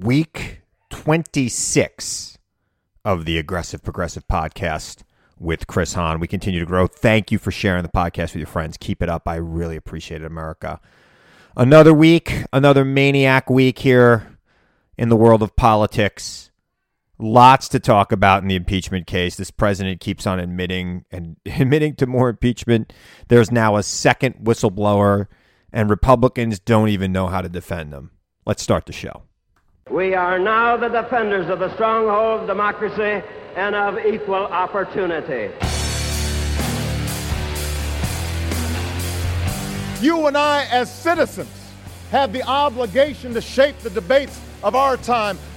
week 26 of the Aggressive Progressive podcast with Chris Hahn. We continue to grow. Thank you for sharing the podcast with your friends. Keep it up. I really appreciate it, America. Another week, another maniac week here in the world of politics. Lots to talk about in the impeachment case. This president keeps on admitting and admitting to more impeachment. There's now a second whistleblower, and Republicans don't even know how to defend them. Let's start the show. We are now the defenders of the stronghold of democracy and of equal opportunity. You and I, as citizens, have the obligation to shape the debates of our time,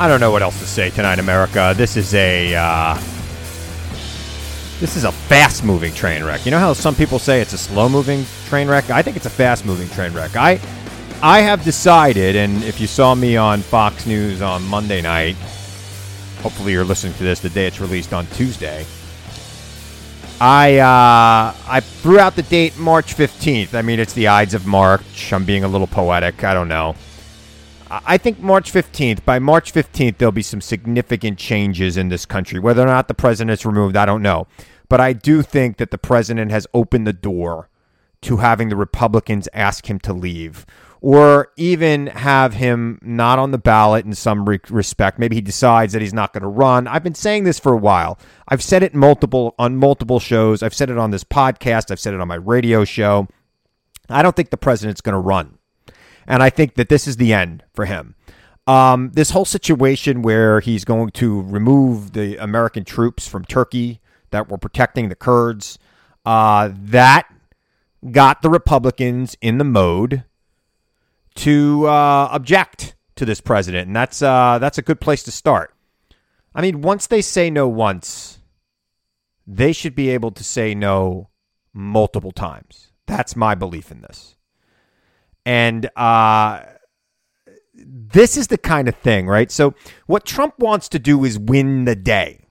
I don't know what else to say tonight, America. This is a uh, this is a fast moving train wreck. You know how some people say it's a slow moving train wreck? I think it's a fast moving train wreck. I I have decided, and if you saw me on Fox News on Monday night, hopefully you're listening to this the day it's released on Tuesday. I uh, I threw out the date March 15th. I mean, it's the Ides of March. I'm being a little poetic. I don't know. I think March 15th, by March 15th, there'll be some significant changes in this country. Whether or not the president's removed, I don't know. But I do think that the president has opened the door to having the Republicans ask him to leave or even have him not on the ballot in some re- respect. Maybe he decides that he's not going to run. I've been saying this for a while. I've said it multiple on multiple shows. I've said it on this podcast. I've said it on my radio show. I don't think the president's going to run. And I think that this is the end for him. Um, this whole situation where he's going to remove the American troops from Turkey that were protecting the Kurds, uh, that got the Republicans in the mode to uh, object to this president, and that's uh, that's a good place to start. I mean, once they say no once, they should be able to say no multiple times. That's my belief in this. And uh, this is the kind of thing, right? So, what Trump wants to do is win the day.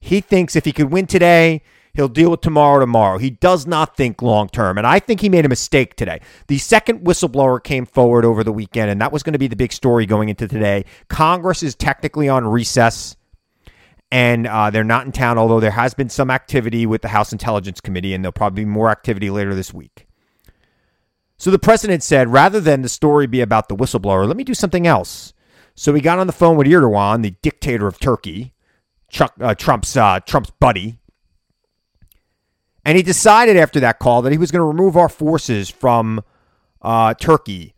He thinks if he could win today, he'll deal with tomorrow tomorrow. He does not think long term. And I think he made a mistake today. The second whistleblower came forward over the weekend, and that was going to be the big story going into today. Congress is technically on recess. And uh, they're not in town, although there has been some activity with the House Intelligence Committee, and there'll probably be more activity later this week. So the president said, rather than the story be about the whistleblower, let me do something else. So he got on the phone with Erdogan, the dictator of Turkey, Chuck, uh, Trump's uh, Trump's buddy, and he decided after that call that he was going to remove our forces from uh, Turkey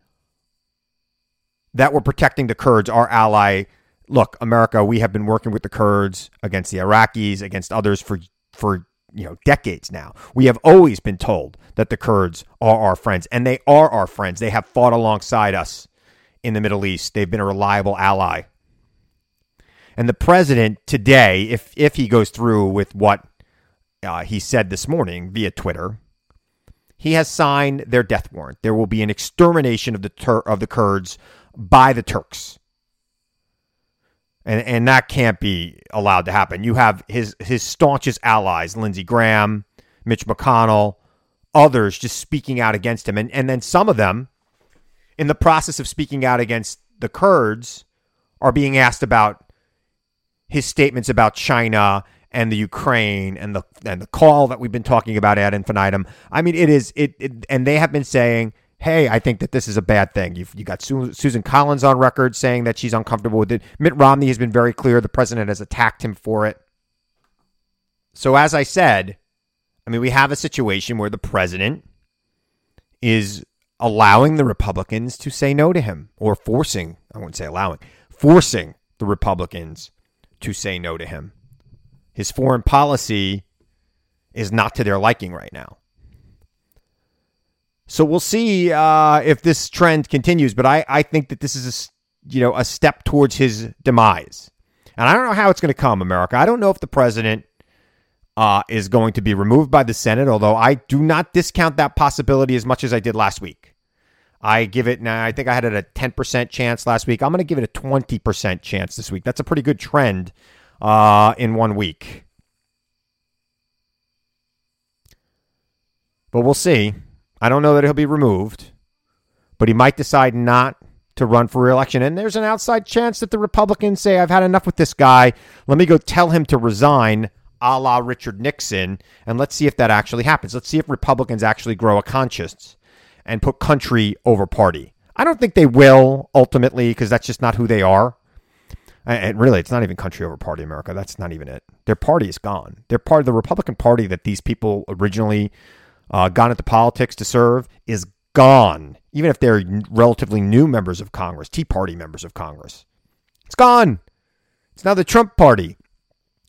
that were protecting the Kurds, our ally. Look, America, we have been working with the Kurds against the Iraqis, against others for for you know decades now. We have always been told that the Kurds are our friends, and they are our friends. They have fought alongside us in the Middle East. They've been a reliable ally. And the president today, if if he goes through with what uh, he said this morning via Twitter, he has signed their death warrant. There will be an extermination of the Tur- of the Kurds by the Turks and and that can't be allowed to happen. You have his his staunchest allies, Lindsey Graham, Mitch McConnell, others just speaking out against him, and and then some of them, in the process of speaking out against the Kurds, are being asked about his statements about China and the Ukraine and the and the call that we've been talking about ad infinitum. I mean, it is it, it and they have been saying, hey, I think that this is a bad thing. You've you got Su- Susan Collins on record saying that she's uncomfortable with it. Mitt Romney has been very clear. The president has attacked him for it. So, as I said, I mean, we have a situation where the president is allowing the Republicans to say no to him or forcing, I wouldn't say allowing, forcing the Republicans to say no to him. His foreign policy is not to their liking right now. So we'll see uh, if this trend continues, but I, I think that this is a, you know a step towards his demise. And I don't know how it's going to come, America. I don't know if the president uh, is going to be removed by the Senate, although I do not discount that possibility as much as I did last week. I give it now. I think I had it a 10% chance last week. I'm going to give it a 20% chance this week. That's a pretty good trend uh, in one week. But we'll see. I don't know that he'll be removed, but he might decide not to run for reelection. And there's an outside chance that the Republicans say, I've had enough with this guy. Let me go tell him to resign, a la Richard Nixon. And let's see if that actually happens. Let's see if Republicans actually grow a conscience and put country over party. I don't think they will ultimately because that's just not who they are. And really, it's not even country over party America. That's not even it. Their party is gone. They're part of the Republican Party that these people originally uh, got into politics to serve is gone. Even if they're relatively new members of Congress, Tea Party members of Congress, it's gone. It's now the Trump Party.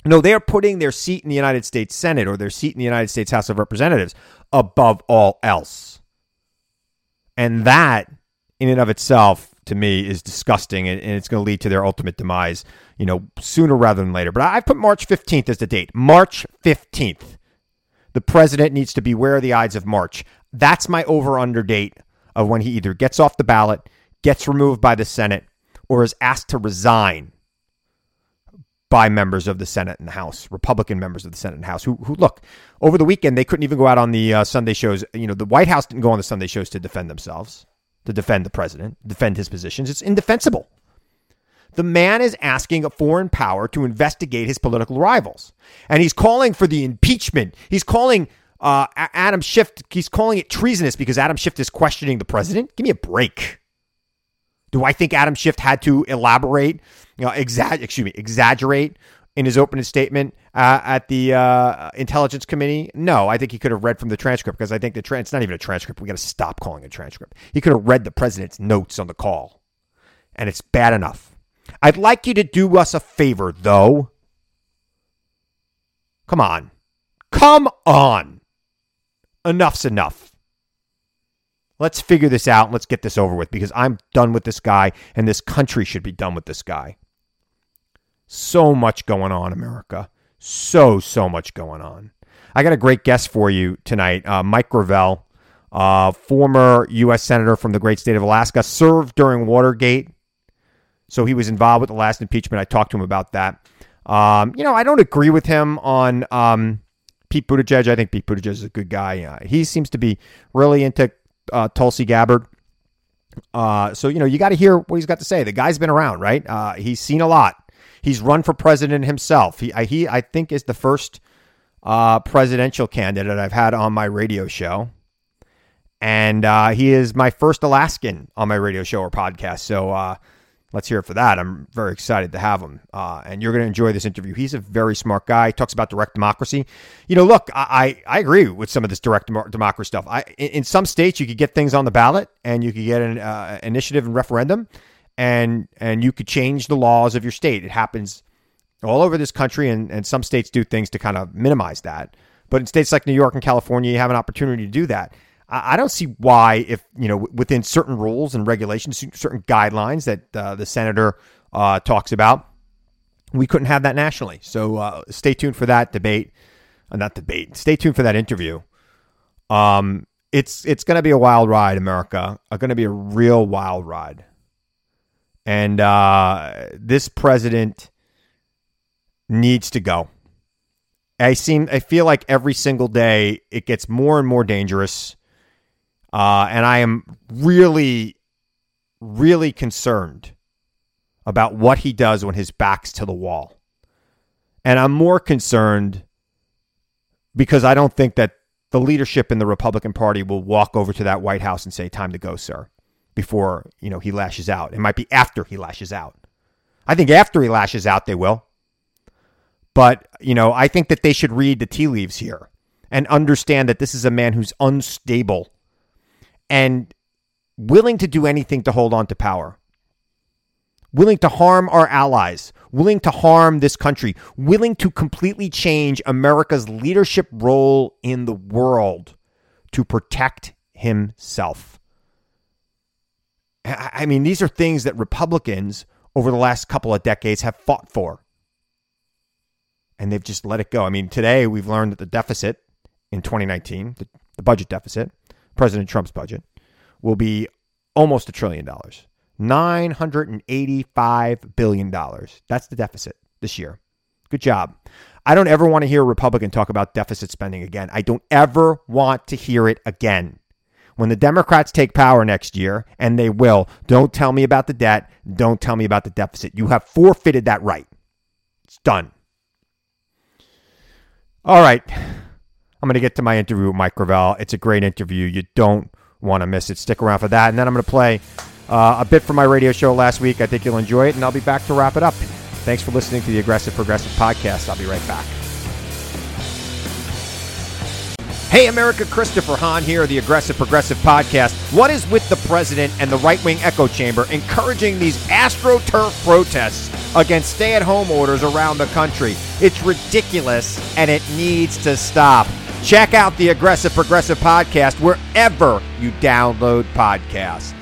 No, they are putting their seat in the United States Senate or their seat in the United States House of Representatives above all else. And that, in and of itself, to me, is disgusting, and, it's going to lead to their ultimate demise, you know, sooner rather than later. But I put March 15th as the date. March 15th. The president needs to beware the Ides of March. That's my over under date of when he either gets off the ballot, gets removed by the Senate, or is asked to resign by members of the Senate and the House, Republican members of the Senate and House, who, who look, over the weekend, they couldn't even go out on the uh, Sunday shows. You know, the White House didn't go on the Sunday shows to defend themselves, to defend the president, defend his positions. It's indefensible. The man is asking a foreign power to investigate his political rivals. And he's calling for the impeachment. He's calling uh, Adam Schiff, he's calling it treasonous because Adam Schiff is questioning the president. Give me a break. Do I think Adam Schiff had to elaborate, you know, exa- excuse me, exaggerate in his opening statement uh, at the uh, Intelligence Committee? No, I think he could have read from the transcript because I think the tra- it's not even a transcript. We got to stop calling it a transcript. He could have read the president's notes on the call, and it's bad enough. I'd like you to do us a favor, though. Come on. Come on. Enough's enough. Let's figure this out. and Let's get this over with because I'm done with this guy and this country should be done with this guy. So much going on, America. So, so much going on. I got a great guest for you tonight. Uh, Mike Gravel, uh, former U.S. Senator from the great state of Alaska, served during Watergate so he was involved with the last impeachment. I talked to him about that. Um, you know, I don't agree with him on um, Pete Buttigieg. I think Pete Buttigieg is a good guy. Uh, he seems to be really into uh, Tulsi Gabbard. Uh, so you know, you got to hear what he's got to say. The guy's been around, right? Uh, he's seen a lot. He's run for president himself. He, I, he, I think, is the first uh, presidential candidate I've had on my radio show, and uh, he is my first Alaskan on my radio show or podcast. So let's hear it for that. I'm very excited to have him. Uh, and you're going to enjoy this interview. He's a very smart guy. He talks about direct democracy. You know, look, I, I, I agree with some of this direct democracy stuff. I, in, in, some states, you could get things on the ballot and you could get an uh, initiative and referendum and, and you could change the laws of your state. It happens all over this country and, and some states do things to kind of minimize that. But in states like New York and California, you have an opportunity to do that. I don't see why, if you know, within certain rules and regulations, certain guidelines that uh, the senator uh, talks about, we couldn't have that nationally. So uh, stay tuned for that debate, uh, not debate. Stay tuned for that interview. Um, it's it's going to be a wild ride, America. Uh, going to be a real wild ride, and uh, this president needs to go. I seem I feel like every single day it gets more and more dangerous uh, and I am really, really concerned about what he does when his back's to the wall. And I'm more concerned because I don't think that the leadership in the Republican Party will walk over to that White House and say, "Time to go, sir," before you know he lashes out. It might be after he lashes out. I think after he lashes out, they will. But you know, I think that they should read the tea leaves here and understand that this is a man who's unstable and willing to do anything to hold on to power, willing to harm our allies, willing to harm this country, willing to completely change America's leadership role in the world to protect himself. I mean, these are things that Republicans over the last couple of decades have fought for. And they've just let it go. I mean, today we've learned that the deficit in 2019, the, the budget deficit, President Trump's budget, will be almost a trillion dollars. $985 billion. That's the deficit this year. Good job. I don't ever want to hear a Republican talk about deficit spending again. I don't ever want to hear it again. When the Democrats take power next year, and they will, don't tell me about the debt. Don't tell me about the deficit. You have forfeited that right. It's done. All right. I'm going to get to my interview with Mike Gravel. It's a great interview. You don't want to miss it. Stick around for that. And then I'm going to play uh, a bit from my radio show last week. I think you'll enjoy it, and I'll be back to wrap it up. Thanks for listening to the Aggressive Progressive Podcast. I'll be right back. Hey, America, Christopher Hahn here, the Aggressive Progressive Podcast. What is with the president and the right wing echo chamber encouraging these AstroTurf protests against stay at home orders around the country? It's ridiculous and it needs to stop. Check out the Aggressive Progressive Podcast wherever you download podcasts.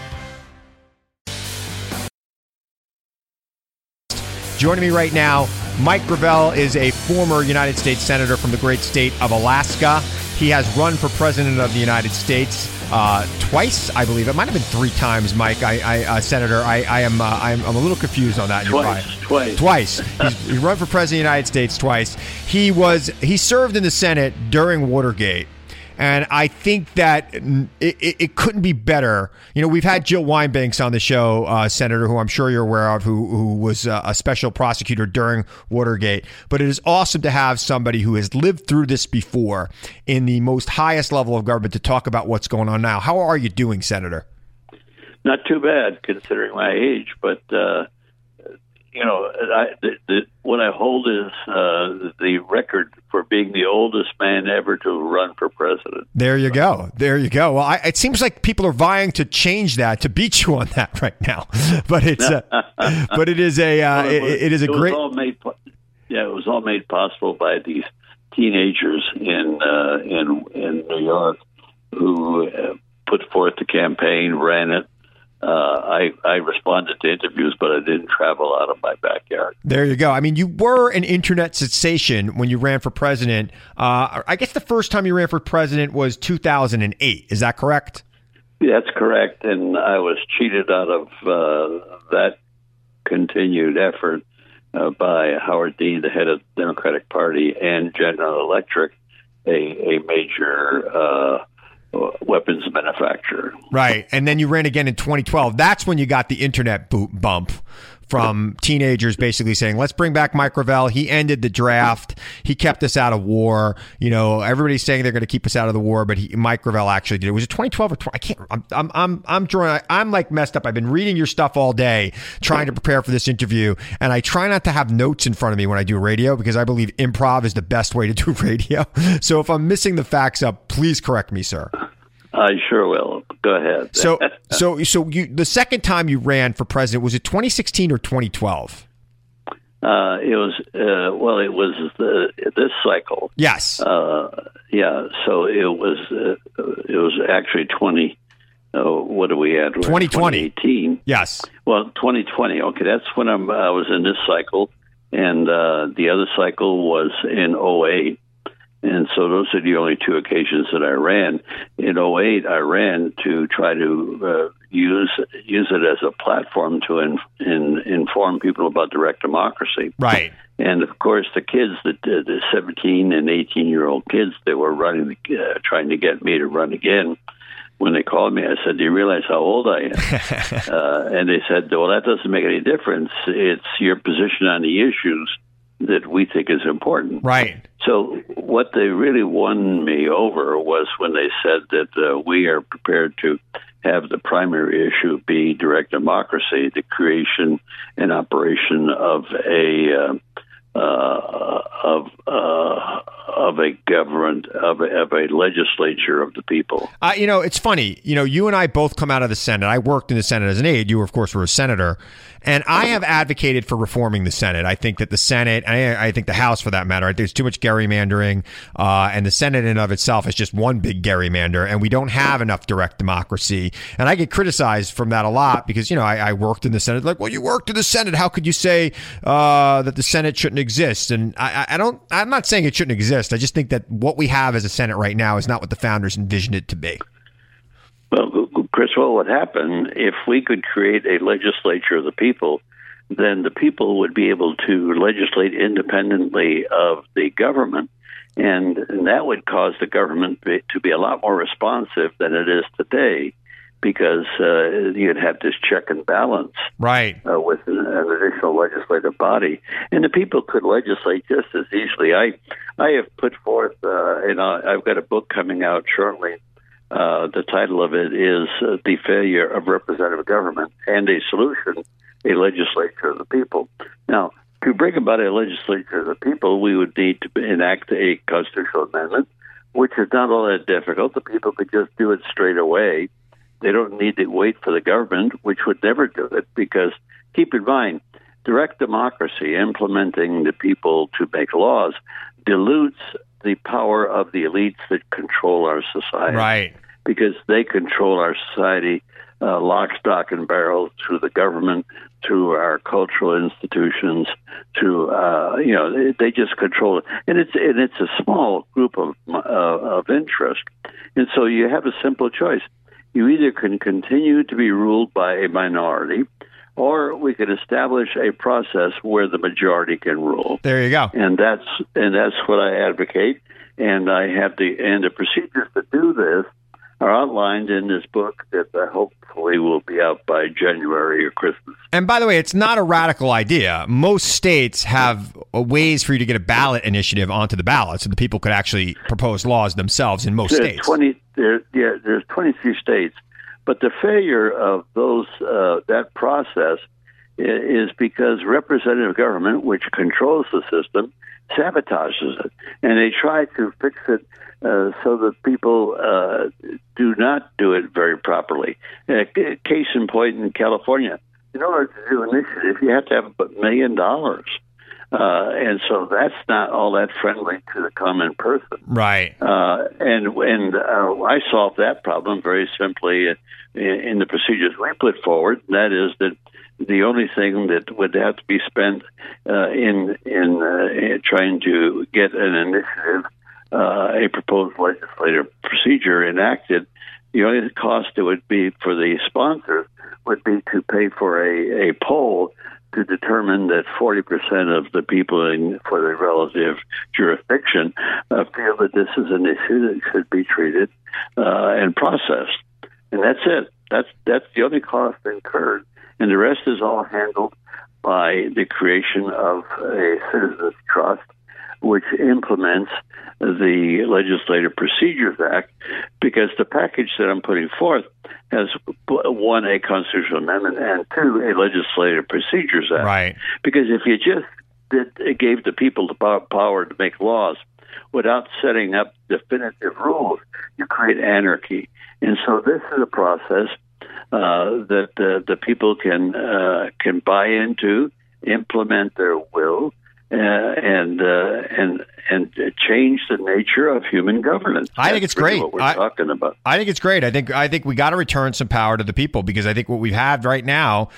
Joining me right now, Mike Gravel is a former United States Senator from the great state of Alaska. He has run for President of the United States uh, twice, I believe. It might have been three times, Mike. I, I uh, Senator, I, I am, uh, I'm, I'm a little confused on that. Twice, twice, twice. He's, he run for President of the United States twice. He was, he served in the Senate during Watergate. And I think that it, it, it, couldn't be better. You know, we've had Jill Wine-Banks on the show, uh, Senator, who I'm sure you're aware of, who, who was uh, a special prosecutor during Watergate. But it is awesome to have somebody who has lived through this before in the most highest level of government to talk about what's going on now. How are you doing, Senator? Not too bad considering my age, but uh, you know, I, the, the, what I hold is uh, the record for being the oldest man ever to run for president. There you go. There you go. Well, I, it seems like people are vying to change that to beat you on that right now. But it's, uh, but it is a, uh, well, it, was, it is a it great. Made, yeah, it was all made possible by these teenagers in uh, in in New York who uh, put forth the campaign, ran it, uh, I, I responded to interviews, but I didn't travel out of my backyard. There you go. I mean, you were an internet sensation when you ran for president. Uh, I guess the first time you ran for president was 2008. Is that correct? That's correct. And I was cheated out of uh, that continued effort uh, by Howard Dean, the head of the Democratic Party, and General Electric, a, a major uh, weapons manufacturer. Right. And then you ran again in 2012. That's when you got the internet boot bump from teenagers basically saying, let's bring back Mike Gravel. He ended the draft. He kept us out of war. You know, everybody's saying they're going to keep us out of the war, but he, Mike Gravel actually did. It was it 2012 or 20? I can't, I'm, I'm, I'm, I'm drawing, I'm like messed up. I've been reading your stuff all day trying to prepare for this interview. And I try not to have notes in front of me when I do radio because I believe improv is the best way to do radio. So if I'm missing the facts up, please correct me, sir. I sure will. Go ahead. so, so, so you the second time you ran for president was it 2016 or 2012? Uh, it was uh, well, it was the, this cycle. Yes. Uh, yeah. So it was uh, it was actually 20. Uh, what do we add? 2020. 2018. Yes. Well, 2020. Okay, that's when I'm, I was in this cycle, and uh, the other cycle was in 08 And so those are the only two occasions that I ran. In 08, I ran to try to uh, use use it as a platform to in, in, inform people about direct democracy. Right. And of course, the kids, the, the 17 and 18 year old kids that were running, uh, trying to get me to run again, when they called me, I said, "Do you realize how old I am?" uh, and they said, "Well, that doesn't make any difference. It's your position on the issues that we think is important." Right. So what they really won me over was when they said that uh, we are prepared to have the primary issue be direct democracy, the creation and operation of a uh, uh, of uh, of a government of a, of a legislature of the people. Uh, you know, it's funny. You know, you and I both come out of the Senate. I worked in the Senate as an aide. You, of course, were a senator, and I have advocated for reforming the Senate. I think that the Senate, I, I think the House, for that matter, there's too much gerrymandering, uh, and the Senate in and of itself is just one big gerrymander, and we don't have enough direct democracy. And I get criticized from that a lot because you know I, I worked in the Senate. Like, well, you worked in the Senate. How could you say uh, that the Senate shouldn't exist? And I, I don't. I'm not saying it shouldn't exist. I just think that what we have as a Senate right now is not what the founders envisioned it to be. Well, Chris, what would happen if we could create a legislature of the people? Then the people would be able to legislate independently of the government, and, and that would cause the government to be a lot more responsive than it is today because uh, you'd have this check and balance right uh, with an, an, additional legislative body, and the people could legislate just as easily. I I have put forth, uh, and I've got a book coming out shortly. Uh, the title of it is uh, "The Failure of Representative Government and a Solution: A Legislature of the People." Now, to bring about a legislature of the people, we would need to enact a constitutional amendment, which is not all that difficult. The people could just do it straight away they don't need to wait for the government, which would never do it, because keep in mind, direct democracy, implementing the people to make laws, dilutes the power of the elites that control our society. Right. Because they control our society uh, lock, stock, and barrel through the government, through our cultural institutions, to uh, you know they just control it, and it's and it's a small group of uh, of interest, and so you have a simple choice you either can continue to be ruled by a minority or we can establish a process where the majority can rule. There you go. And that's and that's what I advocate and I have the and the procedures to do this are outlined in this book that hopefully will be out by January or Christmas. And by the way, it's not a radical idea. Most states have ways for you to get a ballot initiative onto the ballot, so the people could actually propose laws themselves in most there's states. Twenty, there, yeah, there's 23 states, but the failure of those uh, that process is because representative government, which controls the system, sabotages it, and they try to fix it uh, so that people uh, do not do it very properly. Uh, case in point in California, in order to do initiative, you have to have a million dollars. Uh, and so that's not all that friendly to the common person. Right. Uh, and and uh, I solved that problem very simply in, in the procedures we put forward. That is that the only thing that would have to be spent uh, in in, uh, trying to get an initiative, uh, a proposed legislative procedure enacted, the only cost it would be for the sponsors would be to pay for a, a poll to determine that 40% of the people in for the relative jurisdiction uh, feel that this is an issue that should be treated uh, and processed. And that's it. That's that's the only cost incurred and the rest is all handled by the creation of a citizens trust, which implements the Legislative Procedures Act, because the package that I'm putting forth has one a constitutional amendment and two a Legislative Procedures Act. Right. Because if you just did, gave the people the power to make laws without setting up definitive rules, you create anarchy. And so this is a process uh, that uh, the people can uh, can buy into, implement their will, uh, and uh, and and change the nature of human governance. I think it's really great. What we're I- talking about. I think it's great. I think I think we got to return some power to the people because I think what we have right now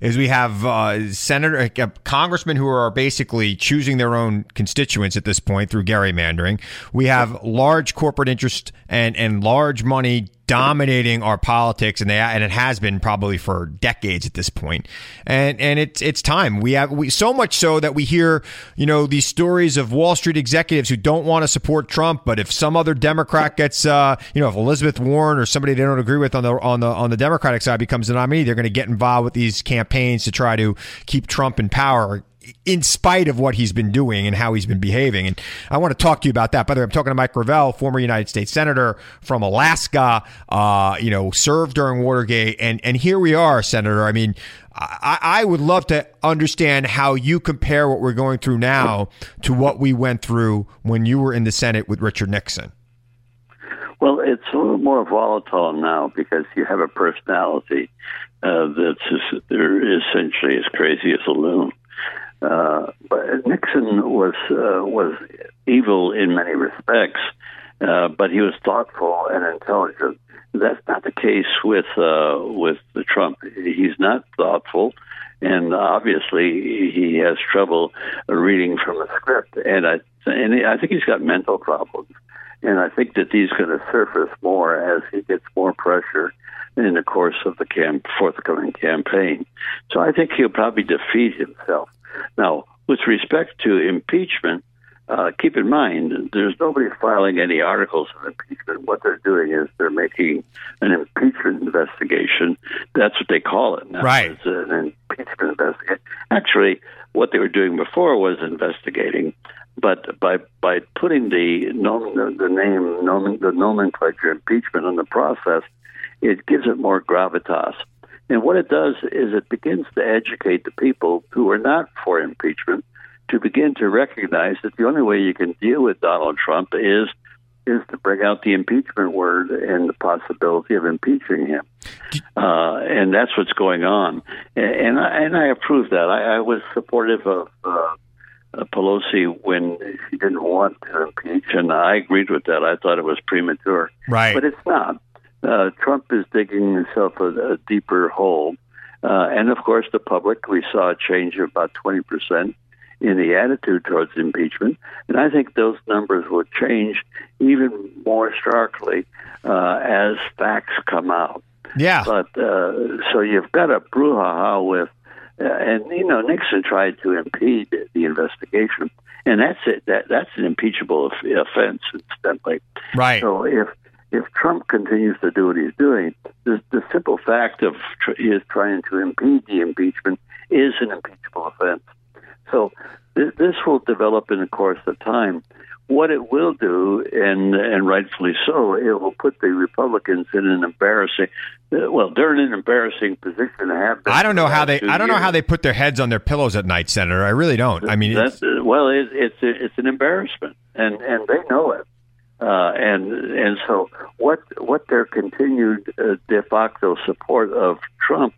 is we have uh, senator uh, congressmen who are basically choosing their own constituents at this point through gerrymandering. We have large corporate interest and and large money dominating our politics and they and it has been probably for decades at this point. And and it's it's time. We have we so much so that we hear you know these stories of wall street executives who don't want to support trump but if some other democrat gets uh you know if elizabeth warren or somebody they don't agree with on the on the on the democratic side becomes the nominee they're going to get involved with these campaigns to try to keep trump in power in spite of what he's been doing and how he's been behaving. And I want to talk to you about that. By the way, I'm talking to Mike Gravel, former United States Senator from Alaska, uh, you know, served during Watergate. And, and here we are, Senator. I mean, I, I would love to understand how you compare what we're going through now to what we went through when you were in the Senate with Richard Nixon. Well, it's a little more volatile now because you have a personality uh, that's essentially as crazy as a loon. Uh, but Nixon was uh, was evil in many respects, uh, but he was thoughtful and intelligent. That's not the case with uh, with the Trump. He's not thoughtful, and obviously he has trouble reading from a script. And I and I think he's got mental problems. And I think that these going to surface more as he gets more pressure in the course of the camp, forthcoming campaign. So I think he'll probably defeat himself. Now, with respect to impeachment, uh, keep in mind there's nobody filing any articles of impeachment. What they're doing is they're making an impeachment investigation. That's what they call it now. Right. It's an impeachment investigation. Actually, what they were doing before was investigating, but by by putting the nom- the name nomen, the nomenclature impeachment on the process, it gives it more gravitas. And what it does is it begins to educate the people who are not for impeachment to begin to recognize that the only way you can deal with Donald Trump is is to bring out the impeachment word and the possibility of impeaching him. Uh, and that's what's going on. And, and, I, and I approve that. I, I was supportive of uh, Pelosi when she didn't want to impeach, and I agreed with that. I thought it was premature. Right. But it's not. Uh, Trump is digging himself a, a deeper hole. Uh, and of course, the public, we saw a change of about 20% in the attitude towards impeachment. And I think those numbers will change even more starkly uh, as facts come out. Yeah. But uh, so you've got a brouhaha with, uh, and you know, Nixon tried to impede the investigation. And that's it. That that's an impeachable of- offense, incidentally. Right. So if if Trump continues to do what he's doing, the, the simple fact of tr- his trying to impede the impeachment is an impeachable offense. So th- this will develop in the course of time. What it will do, and and rightfully so, it will put the Republicans in an embarrassing. uh, Well, they're in an embarrassing position to have. I don't know how they. I don't know how they put their heads on their pillows at night, Senator. I really don't. I mean, it's, That's, uh, well, it, it's it's an embarrassment, and and they know it. Uh, and and so what what their continued uh, de facto support of Trump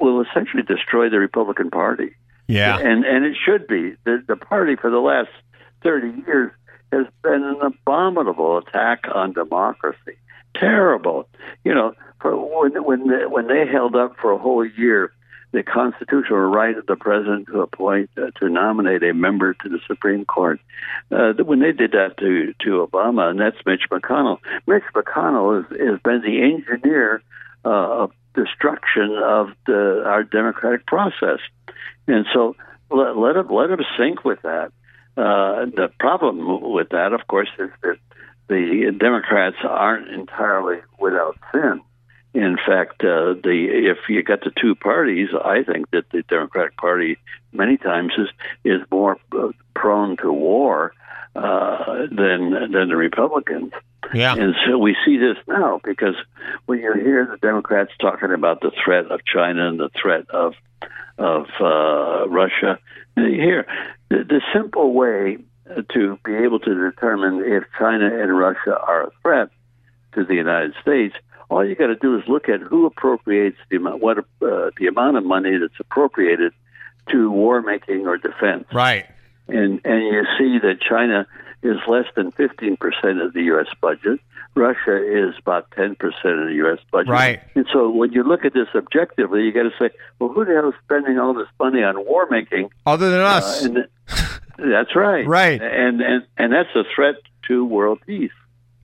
will essentially destroy the Republican Party. yeah. And and it should be the the party for the last thirty years has been an abominable attack on democracy. Terrible, you know. For when when they, when they held up for a whole year the constitutional right of the president to appoint uh, to nominate a member to the Supreme Court. Uh, when they did that to to Obama, and that's Mitch McConnell. Mitch McConnell has, has been the engineer uh, of destruction of the, our democratic process, and so let, let him let him sink with that. Uh, the problem with that, of course, is that the Democrats aren't entirely without sin. In fact, uh, the if you got the two parties, I think that the Democratic Party many times is is more uh, prone to war uh, than than the Republicans. Yeah. And so we see this now because when you hear the Democrats talking about the threat of China and the threat of of uh, Russia, you hear the, the simple way to be able to determine if China and Russia are a threat to the United States. All you got to do is look at who appropriates the amount, what uh, the amount of money that's appropriated to war making or defense Right. and and you see that China is less than 15% of the U.S. budget. Russia is about 10% of the U.S. budget. Right. And so when you look at this objectively, you got to say, well, who the hell is spending all this money on war making? Other than us. Uh, that's right. Right. And, and, and that's a threat to world peace.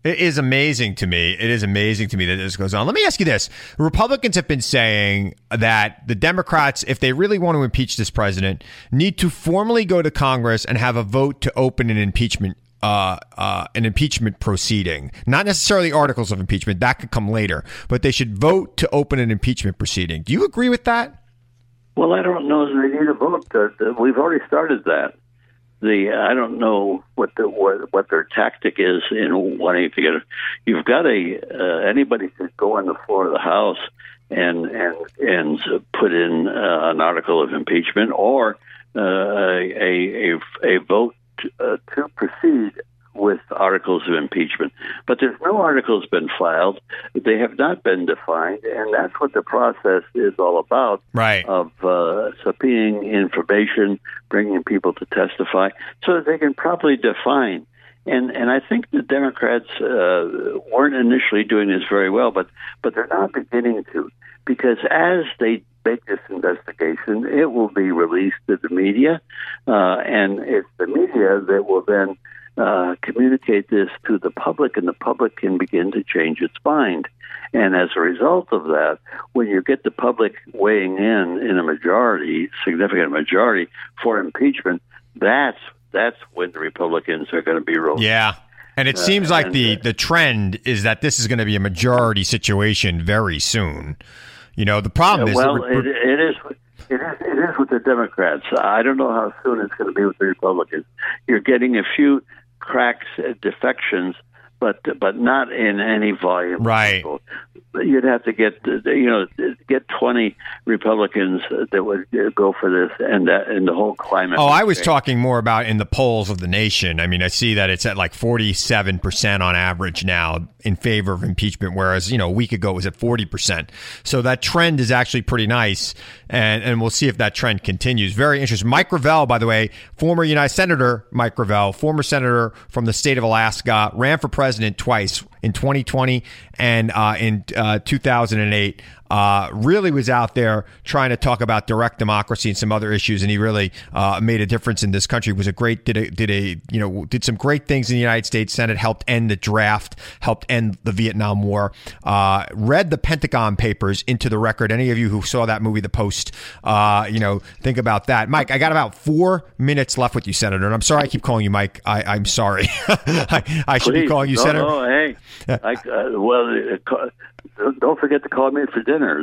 It is amazing to me. It is amazing to me that this goes on. Let me ask you this. Republicans have been saying that the Democrats, if they really want to impeach this president, need to formally go to Congress and have a vote to open an impeachment uh, uh, an impeachment proceeding. Not necessarily articles of impeachment, that could come later, but they should vote to open an impeachment proceeding. Do you agree with that? Well, I don't know if they need a vote. We've already started that. The I don't know what the what, what their tactic is in wanting to get it. You've got a uh, anybody could go on the floor of the House and and and put in uh, an article of impeachment or uh, a, a a vote uh, to proceed with articles of impeachment. But there's no articles been filed. They have not been defined, and that's what the process is all about. Right. Of uh, subpoenaing information, bringing people to testify, so that they can properly define. And and I think the Democrats uh, weren't initially doing this very well, but but they're not beginning to, because as they make this investigation, it will be released to the media, uh, and it's the media that will then uh, communicate this to the public, and the public can begin to change its mind. And as a result of that, when you get the public weighing in in a majority, significant majority for impeachment, that's that's when the Republicans are going to be rolling. Yeah. And it uh, seems like and, the, the trend is that this is going to be a majority situation very soon. You know, the problem yeah, is. Well, it, it is. It is, it is with the Democrats. I don't know how soon it's going to be with the Republicans. You're getting a few cracks, uh, defections, but but not in any volume. Right. You'd have to get you know get twenty Republicans that would go for this, and that and the whole climate. Oh, I was change. talking more about in the polls of the nation. I mean, I see that it's at like forty-seven percent on average now in favor of impeachment, whereas you know a week ago it was at forty percent. So that trend is actually pretty nice, and and we'll see if that trend continues. Very interesting. Mike Gravel, by the way, former United Senator Mike Gravel, former senator from the state of Alaska, ran for president president twice in 2020 and uh, in uh, 2008 uh, really was out there trying to talk about direct democracy and some other issues, and he really uh, made a difference in this country. Was a great did a did a you know did some great things in the United States Senate, helped end the draft, helped end the Vietnam War, uh, read the Pentagon Papers into the record. Any of you who saw that movie, The Post, uh, you know, think about that. Mike, I got about four minutes left with you, Senator, and I'm sorry I keep calling you Mike. I, am sorry. I, I, should Please, be calling you no, Senator. No, hey, I, uh, well, don't forget to call me for dinner.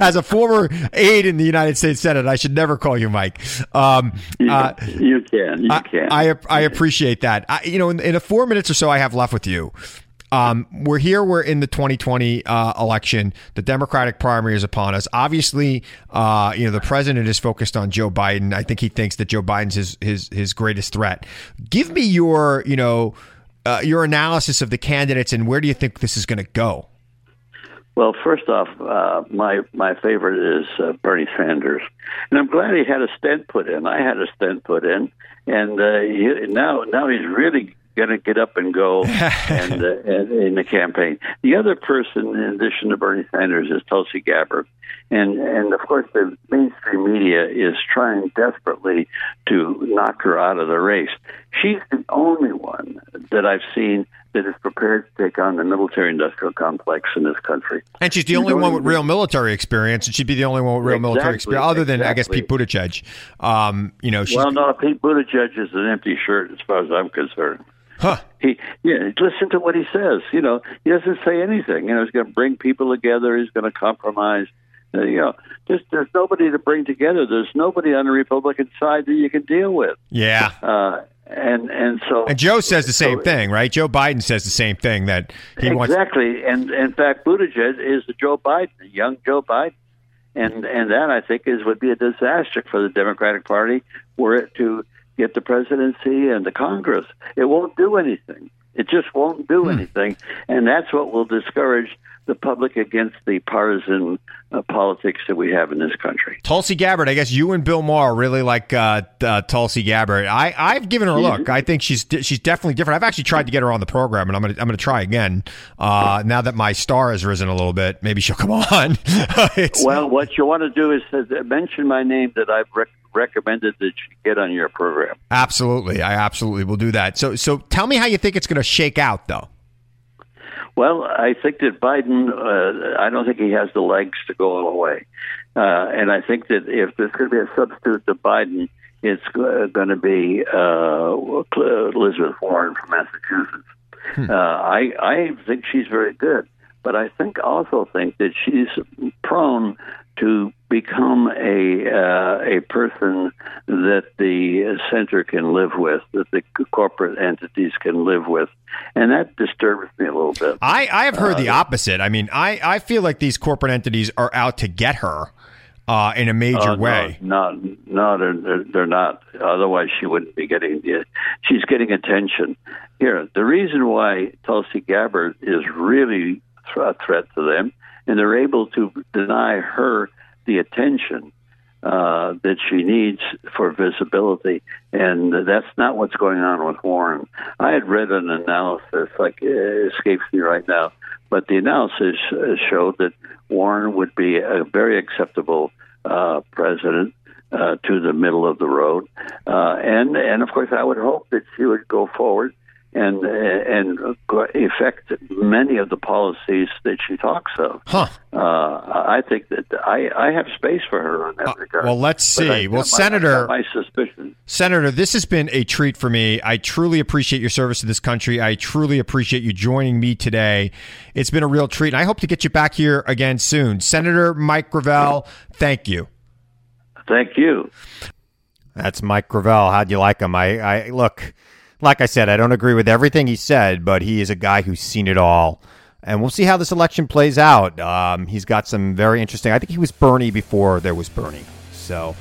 As a former aide in the United States Senate, I should never call you Mike. Um, you, uh, you, can. You I, can. I, I appreciate that. I, you know, in, in the four minutes or so I have left with you, um, we're here. We're in the 2020 uh, election. The Democratic primary is upon us. Obviously, uh, you know the president is focused on Joe Biden. I think he thinks that Joe Biden's his his his greatest threat. Give me your you know uh, your analysis of the candidates and where do you think this is going to go? Well, first off, uh, my my favorite is uh, Bernie Sanders, and I'm glad he had a stent put in. I had a stent put in, and uh, he, now now he's really going to get up and go and, uh, and in the campaign. The other person, in addition to Bernie Sanders, is Tulsi Gabbard, and and of course the mainstream media is trying desperately to knock her out of the race. She's the only one that I've seen that is prepared to take on the military-industrial complex in this country. And she's the you only one with real military experience, and she'd be the only one with real exactly, military experience, other than exactly. I guess Pete Buttigieg. Um, you know, well, no, Pete Buttigieg is an empty shirt as far as I'm concerned. Huh. He, yeah, listen to what he says. You know, he doesn't say anything. You know, he's going to bring people together. He's going to compromise. Uh, you know, just there's nobody to bring together. There's nobody on the Republican side that you can deal with. Yeah. Uh, and and so and Joe says the same so, thing, right? Joe Biden says the same thing that he exactly. wants exactly. And in fact, Buttigieg is the Joe Biden, the young Joe Biden, and and that I think is would be a disaster for the Democratic Party were it to get the presidency and the Congress. It won't do anything. It just won't do anything, and that's what will discourage the public against the partisan uh, politics that we have in this country. Tulsi Gabbard, I guess you and Bill Maher really like uh, uh, Tulsi Gabbard. I, I've given her a look. I think she's she's definitely different. I've actually tried to get her on the program, and I'm gonna I'm gonna try again. Uh, now that my star has risen a little bit, maybe she'll come on. Well, what you want to do is uh, mention my name that I've rec- recommended that you get on your program. absolutely, I absolutely will do that. So so tell me how you think it's going to shake out, though. Well, I think that Biden, uh, I don't think he has the legs to go all the way. Uh, and I think that if there's going to be a substitute to Biden, it's uh, going to be uh, Elizabeth Warren from Massachusetts. Uh, I, I think she's very good, but I think also think that she's prone to become a uh, a person that the center can live with, that the corporate entities can live with, and that disturbs me a little bit. I, I have heard the Uh, opposite. I mean, I, I feel like these corporate entities are out to get her uh, in a major Uh, way. No, no, no they're, they're not. Otherwise, she wouldn't be getting the. She's getting attention. Here, the reason why Tulsi Gabbard is really a threat to them, and they're able to deny her the attention uh, that she needs for visibility, and that's not what's going on with Warren. I had read an analysis, like it escapes me right now, but the analysis uh, showed that Warren would be a very acceptable uh, president uh, to the middle of the road, uh, and and of course I would hope that she would go forward and and effect many of the policies that she talks of. Huh. Uh, I think that I, I have space for her on that regard. Uh, well, let's But I- see. Well, my- Senator- my suspicion. Senator, this has been a treat for me. I truly appreciate your service to this country. I truly appreciate you joining me today. It's been a real treat, and I hope to get you back here again soon. Senator Mike Gravel, thank you. Thank you. That's Mike Gravel. How'd you like him? I, I look, like I said, I don't agree with everything he said, but he is a guy who's seen it all. And we'll see how this election plays out. Um, he's got some very interesting. I think he was Bernie before there was Bernie. So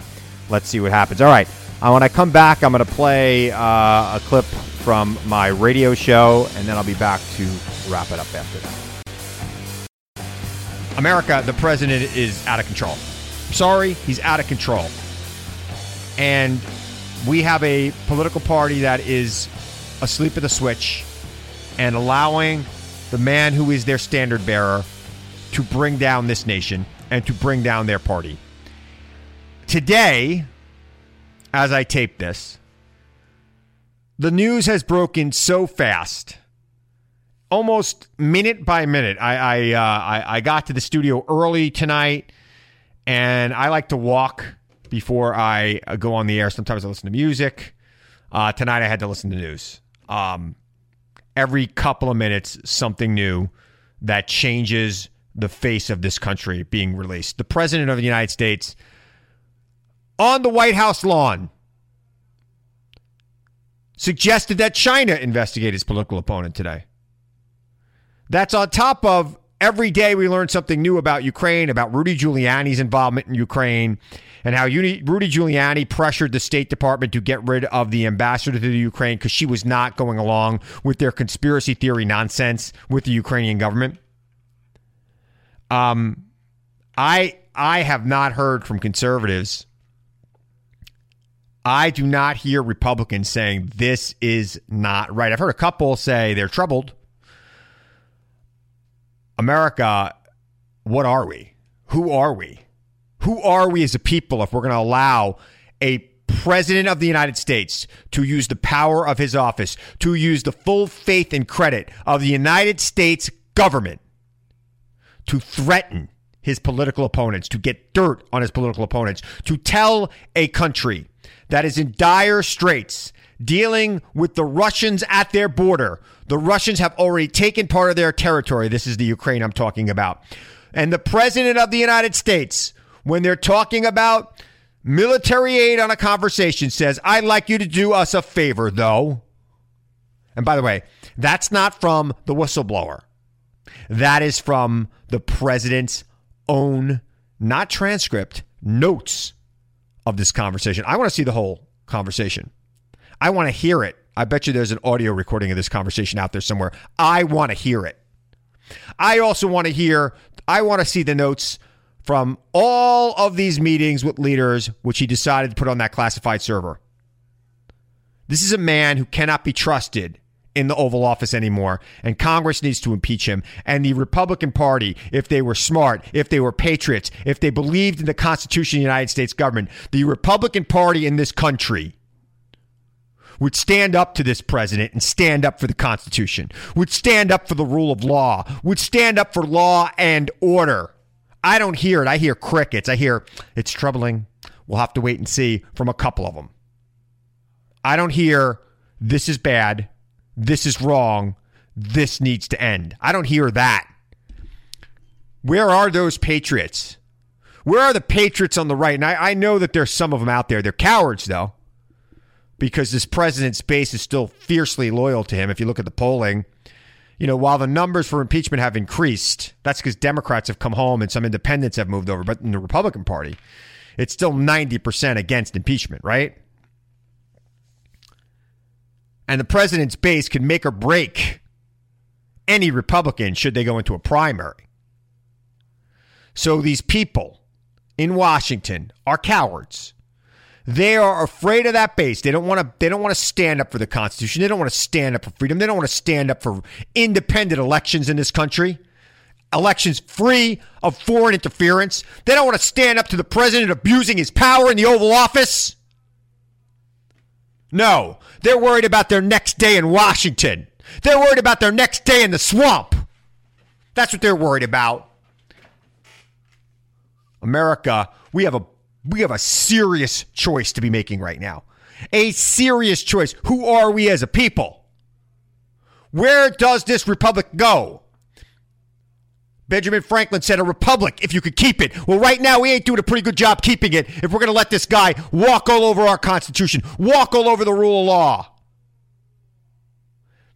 let's see what happens. All right. Uh, when I come back, I'm going to play uh, a clip from my radio show, and then I'll be back to wrap it up after that. America, the president is out of control. Sorry, he's out of control. And we have a political party that is asleep at the switch and allowing the man who is their standard bearer to bring down this nation and to bring down their party. Today, as I tape this, the news has broken so fast, almost minute by minute. I I, uh, I I got to the studio early tonight, and I like to walk before I uh, go on the air. Sometimes I listen to music. Uh, tonight I had to listen to news. Um, every couple of minutes, something new that changes the face of this country being released. The president of the United States on the White House lawn suggested that China investigate his political opponent today. That's on top of every day we learn something new about Ukraine, about Rudy Giuliani's involvement in Ukraine, and how Rudy Giuliani pressured the State Department to get rid of the ambassador to the Ukraine because she was not going along with their conspiracy theory nonsense with the Ukrainian government. Um, I I have not heard from conservatives. I do not hear Republicans saying this is not right. I've heard a couple say they're troubled. America, what are we? Who are we? Who are we as a people if we're going to allow a president of the United States to use the power of his office, to use the full faith and credit of the United States government to threaten his political opponents, to get dirt on his political opponents, to tell a country that is in dire straits dealing with the Russians at their border. The Russians have already taken part of their territory. This is the Ukraine I'm talking about. And the president of the United States, when they're talking about military aid on a conversation, says, I'd like you to do us a favor, though. And by the way, that's not from the whistleblower. That is from the president's own, not transcript, notes of this conversation. I want to see the whole conversation. I want to hear it I bet you there's an audio recording of this conversation out there somewhere. I want to hear it. I also want to hear, I want to see the notes from all of these meetings with leaders, which he decided to put on that classified server. This is a man who cannot be trusted in the Oval Office anymore, and Congress needs to impeach him. And the Republican Party, if they were smart, if they were patriots, if they believed in the Constitution of the United States government, the Republican Party in this country would stand up to this president and stand up for the Constitution, would stand up for the rule of law, would stand up for law and order. I don't hear it. I hear crickets. I hear it's troubling. We'll have to wait and see from a couple of them. I don't hear this is bad. This is wrong. This needs to end. I don't hear that. Where are those patriots? Where are the patriots on the right? And I, I know that there's some of them out there. They're cowards, though, because this president's base is still fiercely loyal to him. If you look at the polling, you know, while the numbers for impeachment have increased, that's because Democrats have come home and some independents have moved over. But in the Republican Party, it's still 90% against impeachment, right? And the president's base can make or break any Republican should they go into a primary. So these people in Washington are cowards. They are afraid of that base. They don't want to they don't want to stand up for the Constitution. They don't want to stand up for freedom. They don't want to stand up for independent elections in this country. Elections free of foreign interference. They don't want to stand up to the president abusing his power in the Oval Office. No, they're worried about their next day in Washington. They're worried about their next day in the swamp. That's what they're worried about. America, we have a we have a serious choice to be making right now. A serious choice. Who are we as a people? Where does this republic go? Benjamin Franklin said a republic if you could keep it. Well, right now we ain't doing a pretty good job keeping it if we're going to let this guy walk all over our Constitution, walk all over the rule of law,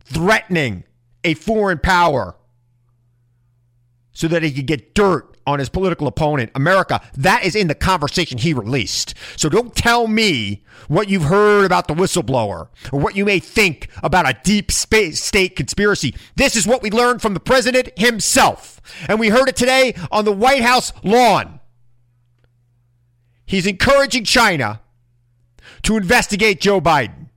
threatening a foreign power so that he could get dirt on his political opponent, America, that is in the conversation he released. So don't tell me what you've heard about the whistleblower or what you may think about a deep space state conspiracy. This is what we learned from the president himself. And we heard it today on the White House lawn. He's encouraging China to investigate Joe Biden.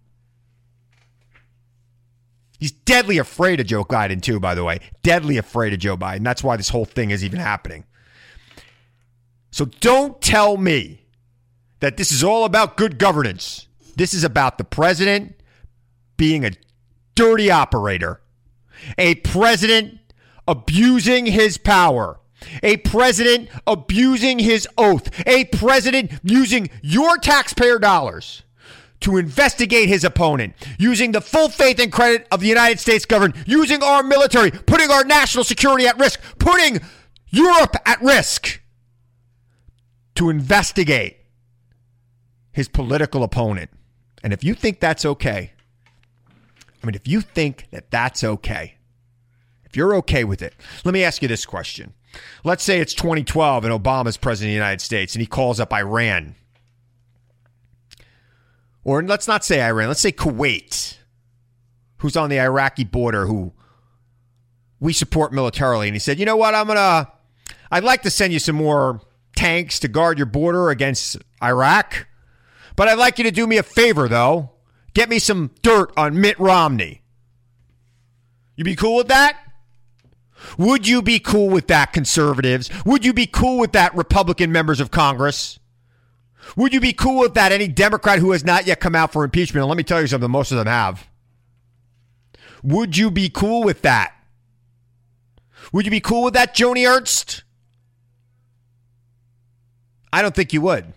He's deadly afraid of Joe Biden, too, by the way. Deadly afraid of Joe Biden. That's why this whole thing is even happening. So don't tell me that this is all about good governance. This is about the president being a dirty operator, a president abusing his power, a president abusing his oath, a president using your taxpayer dollars to investigate his opponent, using the full faith and credit of the United States government, using our military, putting our national security at risk, putting Europe at risk to investigate his political opponent. And if you think that's okay, I mean, if you think that that's okay, if you're okay with it, let me ask you this question. Let's say it's 2012 and Obama's president of the United States and he calls up Iran. Or let's not say Iran, let's say Kuwait, who's on the Iraqi border, who we support militarily. And he said, you know what, I'm going to, I'd like to send you some more tanks to guard your border against Iraq. But I'd like you to do me a favor, though. Get me some dirt on Mitt Romney. You be cool with that? Would you be cool with that, conservatives? Would you be cool with that, Republican members of Congress? Would you be cool with that, any Democrat who has not yet come out for impeachment? And let me tell you something, most of them have. Would you be cool with that? Would you be cool with that, Joni Ernst? I don't think you would.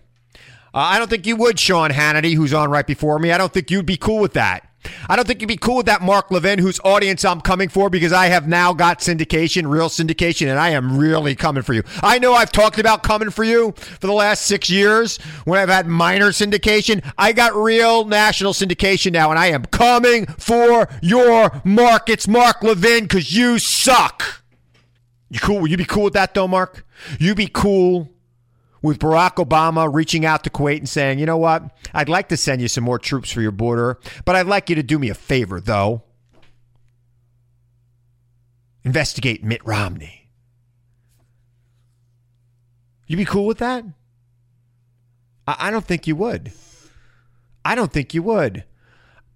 Uh, I don't think you would, Sean Hannity, who's on right before me. I don't think you'd be cool with that. I don't think you'd be cool with that Mark Levin, whose audience I'm coming for because I have now got syndication, real syndication, and I am really coming for you. I know I've talked about coming for you for the last six years when I've had minor syndication. I got real national syndication now, and I am coming for your markets, Mark Levin, because you suck. You cool? Will you be cool with that, though, Mark? You be cool with Barack Obama reaching out to Kuwait and saying, you know what, I'd like to send you some more troops for your border, but I'd like you to do me a favor, though. Investigate Mitt Romney. You'd be cool with that? I, I don't think you would. I don't think you would.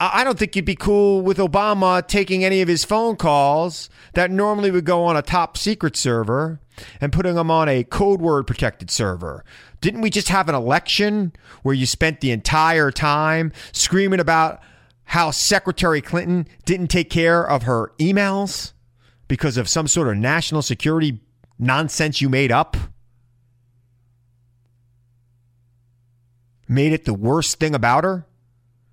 I don't think you'd be cool with Obama taking any of his phone calls that normally would go on a top secret server and putting them on a code word protected server. Didn't we just have an election where you spent the entire time screaming about how Secretary Clinton didn't take care of her emails because of some sort of national security nonsense you made up? Made it the worst thing about her?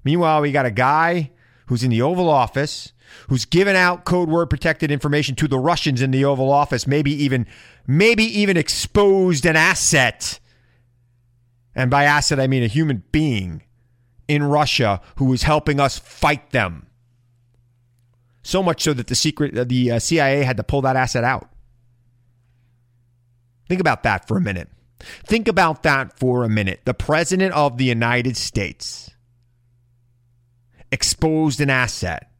Meanwhile, we got a guy who's in the Oval Office who's given out code word protected information to the Russians in the Oval Office, maybe even maybe even exposed an asset. And by asset I mean a human being in Russia who was helping us fight them. So much so that the secret the uh, CIA had to pull that asset out. Think about that for a minute. Think about that for a minute. The president of the United States exposed an asset.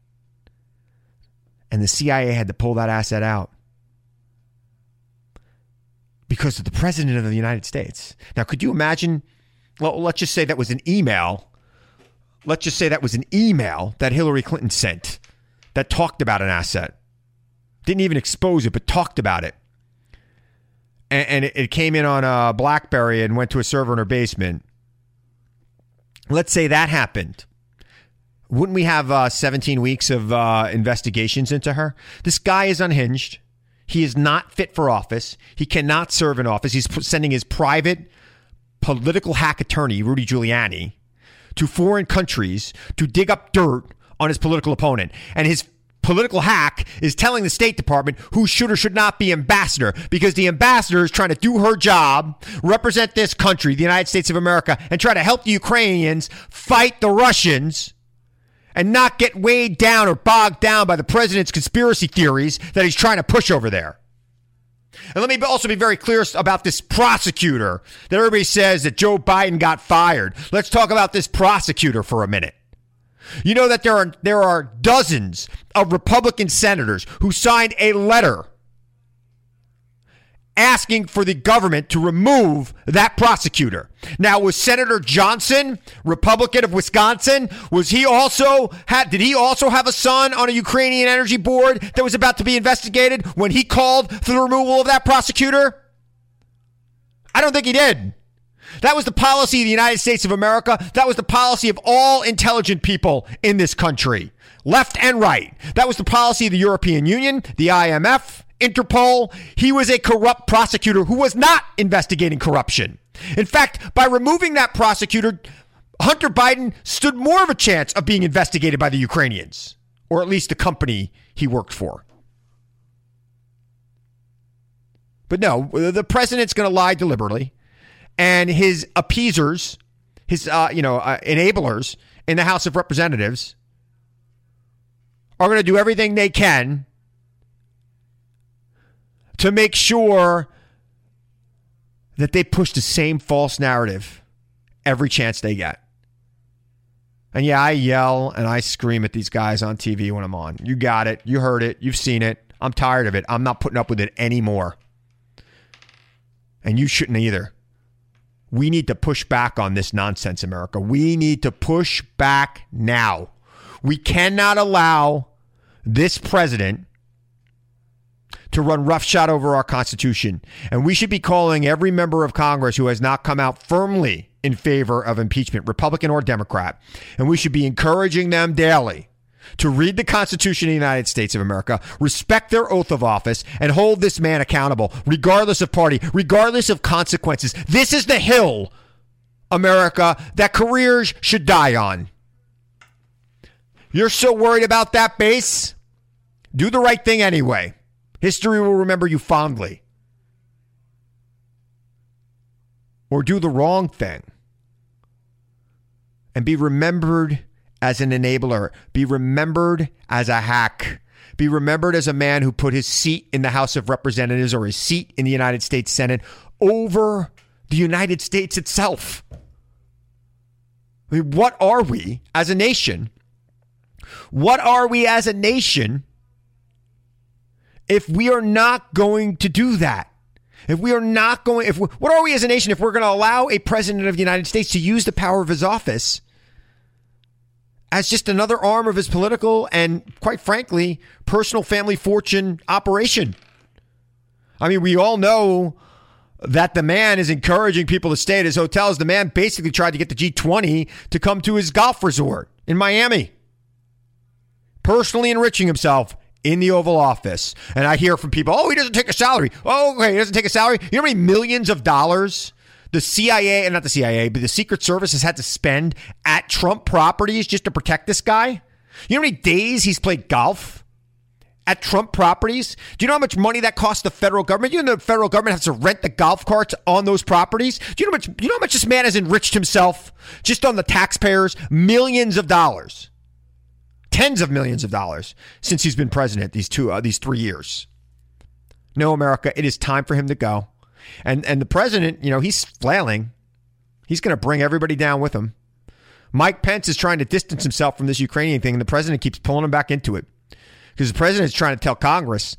And the CIA had to pull that asset out because of the president of the United States. Now, could you imagine? Well, let's just say that was an email. Let's just say that was an email that Hillary Clinton sent that talked about an asset. Didn't even expose it, but talked about it. And, and it, it came in on a Blackberry and went to a server in her basement. Let's say that happened. Wouldn't we have uh, 17 weeks of uh, investigations into her? This guy is unhinged. He is not fit for office. He cannot serve in office. He's sending his private political hack attorney, Rudy Giuliani, to foreign countries to dig up dirt on his political opponent. And his political hack is telling the State Department who should or should not be ambassador because the ambassador is trying to do her job, represent this country, the United States of America, and try to help the Ukrainians fight the Russians and not get weighed down or bogged down by the president's conspiracy theories that he's trying to push over there. And let me also be very clear about this prosecutor that everybody says that Joe Biden got fired. Let's talk about this prosecutor for a minute. You know that there are there are dozens of Republican senators who signed a letter asking for the government to remove that prosecutor. Now, was Senator Johnson, Republican of Wisconsin, was he also had did he also have a son on a Ukrainian energy board that was about to be investigated when he called for the removal of that prosecutor? I don't think he did. That was the policy of the United States of America. That was the policy of all intelligent people in this country, left and right. That was the policy of the European Union, the IMF, Interpol. He was a corrupt prosecutor who was not investigating corruption. In fact, by removing that prosecutor, Hunter Biden stood more of a chance of being investigated by the Ukrainians, or at least the company he worked for. But no, the president's going to lie deliberately, and his appeasers, his uh, you know uh, enablers in the House of Representatives, are going to do everything they can to make sure that they push the same false narrative every chance they get. And yeah, I yell and I scream at these guys on TV when I'm on. You got it. You heard it. You've seen it. I'm tired of it. I'm not putting up with it anymore. And you shouldn't either. We need to push back on this nonsense, America. We need to push back now. We cannot allow this president to run roughshod over our Constitution. And we should be calling every member of Congress who has not come out firmly in favor of impeachment, Republican or Democrat. And we should be encouraging them daily to read the Constitution of the United States of America, respect their oath of office, and hold this man accountable, regardless of party, regardless of consequences. This is the hill, America, that careers should die on. You're so worried about that base? Do the right thing anyway. History will remember you fondly. Or do the wrong thing and be remembered as an enabler, be remembered as a hack, be remembered as a man who put his seat in the House of Representatives or his seat in the United States Senate over the United States itself. I mean, what are we as a nation? What are we as a nation if we are not going to do that? If we are not going, if what are we as a nation if we're going to allow a president of the United States to use the power of his office as just another arm of his political and, quite frankly, personal family fortune operation? I mean, we all know that the man is encouraging people to stay at his hotels. The man basically tried to get the G20 to come to his golf resort in Miami, personally enriching himself in the Oval Office. And I hear from people, oh, he doesn't take a salary. Oh, okay, he doesn't take a salary. You know how many millions of dollars the CIA, and not the CIA, but the Secret Service has had to spend at Trump properties just to protect this guy? You know how many days he's played golf? at Trump properties? Do you know how much money that costs the federal government? You know the federal government has to rent the golf carts on those properties. Do you know how much? You know how much this man has enriched himself just on the taxpayers? Millions of dollars, tens of millions of dollars since he's been president these two uh, these three years. No, America, it is time for him to go. And and the president, you know, he's flailing. He's going to bring everybody down with him. Mike Pence is trying to distance himself from this Ukrainian thing, and the president keeps pulling him back into it because the president is trying to tell Congress,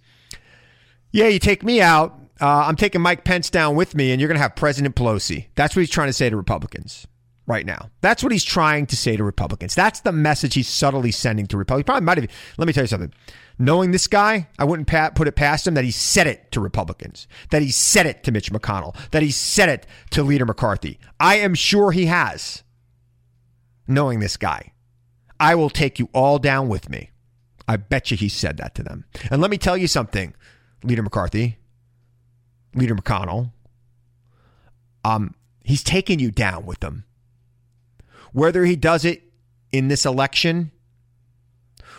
yeah, you take me out, uh, I'm taking Mike Pence down with me, and you're going to have President Pelosi. That's what he's trying to say to Republicans right now. That's what he's trying to say to Republicans. That's the message he's subtly sending to Republicans. Probably might have. Let me tell you something. Knowing this guy, I wouldn't put it past him that he said it to Republicans, that he said it to Mitch McConnell, that he said it to Leader McCarthy. I am sure he has. Knowing this guy, I will take you all down with me. I bet you he said that to them. And let me tell you something, Leader McCarthy, Leader McConnell. Um, he's taking you down with them. Whether he does it in this election,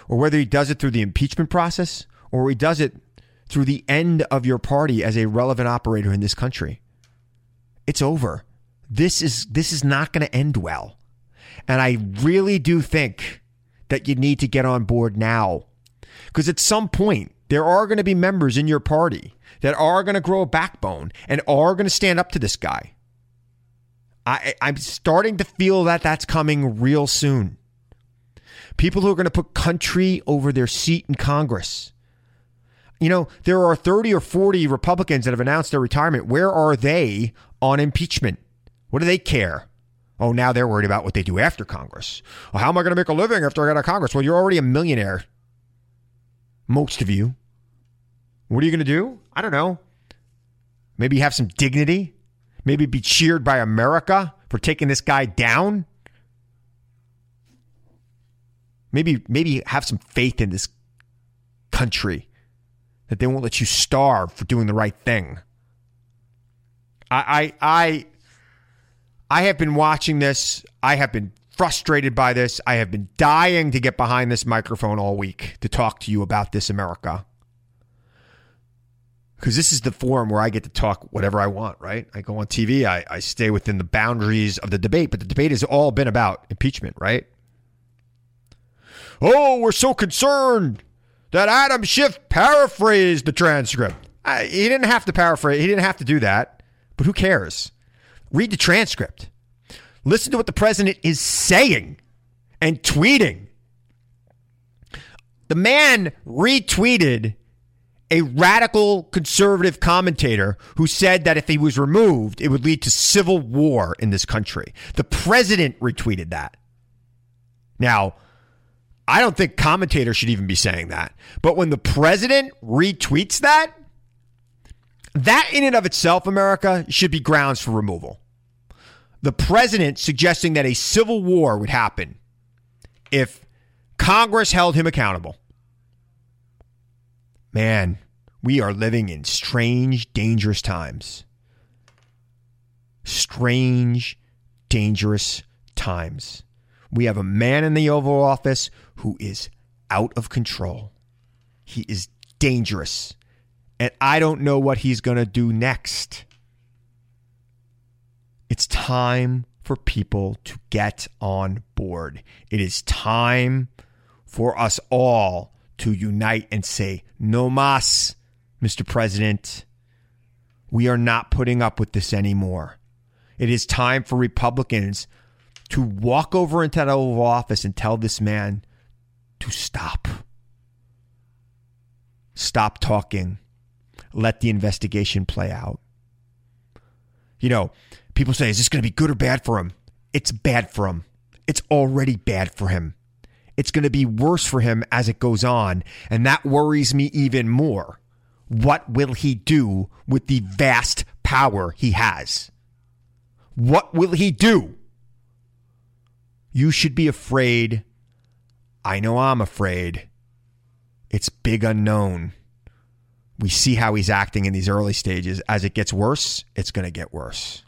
or whether he does it through the impeachment process, or he does it through the end of your party as a relevant operator in this country, it's over. This is this is not going to end well. And I really do think that you need to get on board now. Because at some point, there are going to be members in your party that are going to grow a backbone and are going to stand up to this guy. I, I'm starting to feel that that's coming real soon. People who are going to put country over their seat in Congress. You know, there are 30 or 40 Republicans that have announced their retirement. Where are they on impeachment? What do they care? Oh, now they're worried about what they do after Congress. Well, how am I going to make a living after I get out of Congress? Well, you're already a millionaire. Most of you. What are you going to do? I don't know. Maybe have some dignity. Maybe be cheered by America for taking this guy down. Maybe maybe have some faith in this country that they won't let you starve for doing the right thing. I I I I have been watching this. I have been frustrated by this. I have been dying to get behind this microphone all week to talk to you about this, America. Because this is the forum where I get to talk whatever I want, right? I go on TV, I, I stay within the boundaries of the debate, but the debate has all been about impeachment, right? Oh, we're so concerned that Adam Schiff paraphrased the transcript. I, he didn't have to paraphrase, he didn't have to do that, but who cares? Read the transcript. Listen to what the president is saying and tweeting. The man retweeted a radical conservative commentator who said that if he was removed, it would lead to civil war in this country. The president retweeted that. Now, I don't think commentators should even be saying that. But when the president retweets that, that in and of itself, America, should be grounds for removal. The president suggesting that a civil war would happen if Congress held him accountable. Man, we are living in strange, dangerous times. Strange, dangerous times. We have a man in the Oval Office who is out of control. He is dangerous and I don't know what he's going to do next. It's time for people to get on board. It is time for us all to unite and say, no mas, Mr. President. We are not putting up with this anymore. It is time for Republicans to walk over into that Oval Office and tell this man to stop. Stop talking. Let the investigation play out. You know, people say, is this going to be good or bad for him? It's bad for him. It's already bad for him. It's going to be worse for him as it goes on. And that worries me even more. What will he do with the vast power he has? What will he do? You should be afraid. I know I'm afraid. It's big unknown. We see how he's acting in these early stages. As it gets worse, it's going to get worse.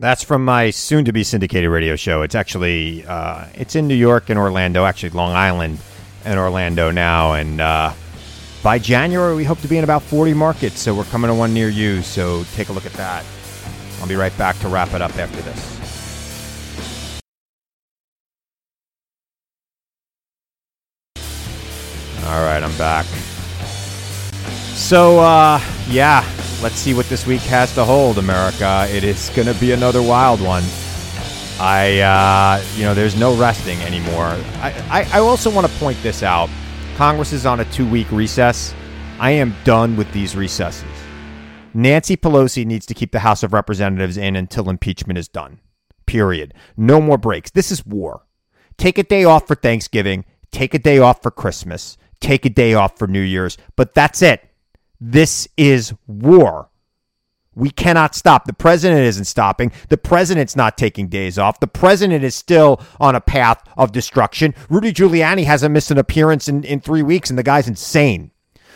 That's from my soon-to-be syndicated radio show. It's actually uh, it's in New York and Orlando, actually Long Island and Orlando now, and uh, by January we hope to be in about 40 markets. So we're coming to one near you. So take a look at that. I'll be right back to wrap it up after this. All right, I'm back. So, uh, yeah, let's see what this week has to hold, America. It is going to be another wild one. I, uh, you know, there's no resting anymore. I, I, I also want to point this out. Congress is on a two week recess. I am done with these recesses. Nancy Pelosi needs to keep the House of Representatives in until impeachment is done. Period. No more breaks. This is war. Take a day off for Thanksgiving. Take a day off for Christmas. Take a day off for New Year's. But that's it. This is war. We cannot stop. The president isn't stopping. The president's not taking days off. The president is still on a path of destruction. Rudy Giuliani hasn't missed an appearance in, in three weeks, and the guy's insane.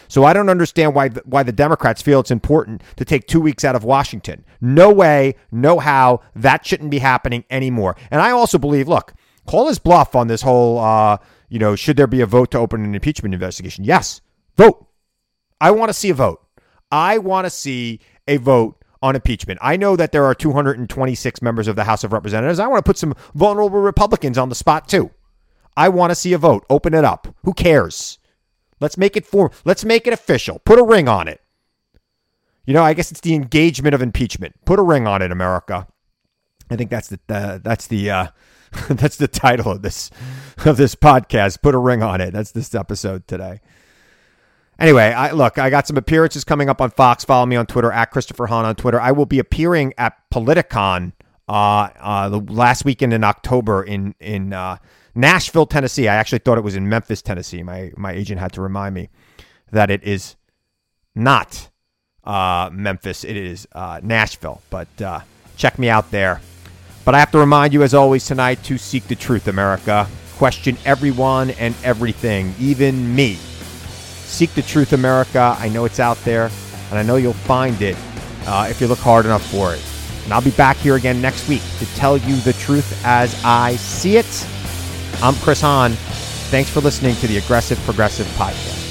So I don't understand why why the Democrats feel it's important to take two weeks out of Washington. No way, no how. That shouldn't be happening anymore. And I also believe, look, call his bluff on this whole, uh, you know, should there be a vote to open an impeachment investigation? Yes, vote. I want to see a vote. I want to see a vote on impeachment. I know that there are 226 members of the House of Representatives. I want to put some vulnerable Republicans on the spot too. I want to see a vote. Open it up. Who cares? Let's make it form. Let's make it official. Put a ring on it. You know, I guess it's the engagement of impeachment. Put a ring on it, America. I think that's the uh, that's the uh, that's the title of this of this podcast. Put a ring on it. That's this episode today. Anyway, I look, I got some appearances coming up on Fox. Follow me on Twitter at Christopher Hahn on Twitter. I will be appearing at Politicon uh, uh, the last weekend in October in in uh, Nashville, Tennessee. I actually thought it was in Memphis, Tennessee. My my agent had to remind me that it is not uh, Memphis. It is uh, Nashville. But uh, check me out there. But I have to remind you, as always, tonight to seek the truth, America. Question everyone and everything, even me. Seek the truth, America. I know it's out there, and I know you'll find it uh, if you look hard enough for it. And I'll be back here again next week to tell you the truth as I see it. I'm Chris Hahn. Thanks for listening to the Aggressive Progressive Podcast.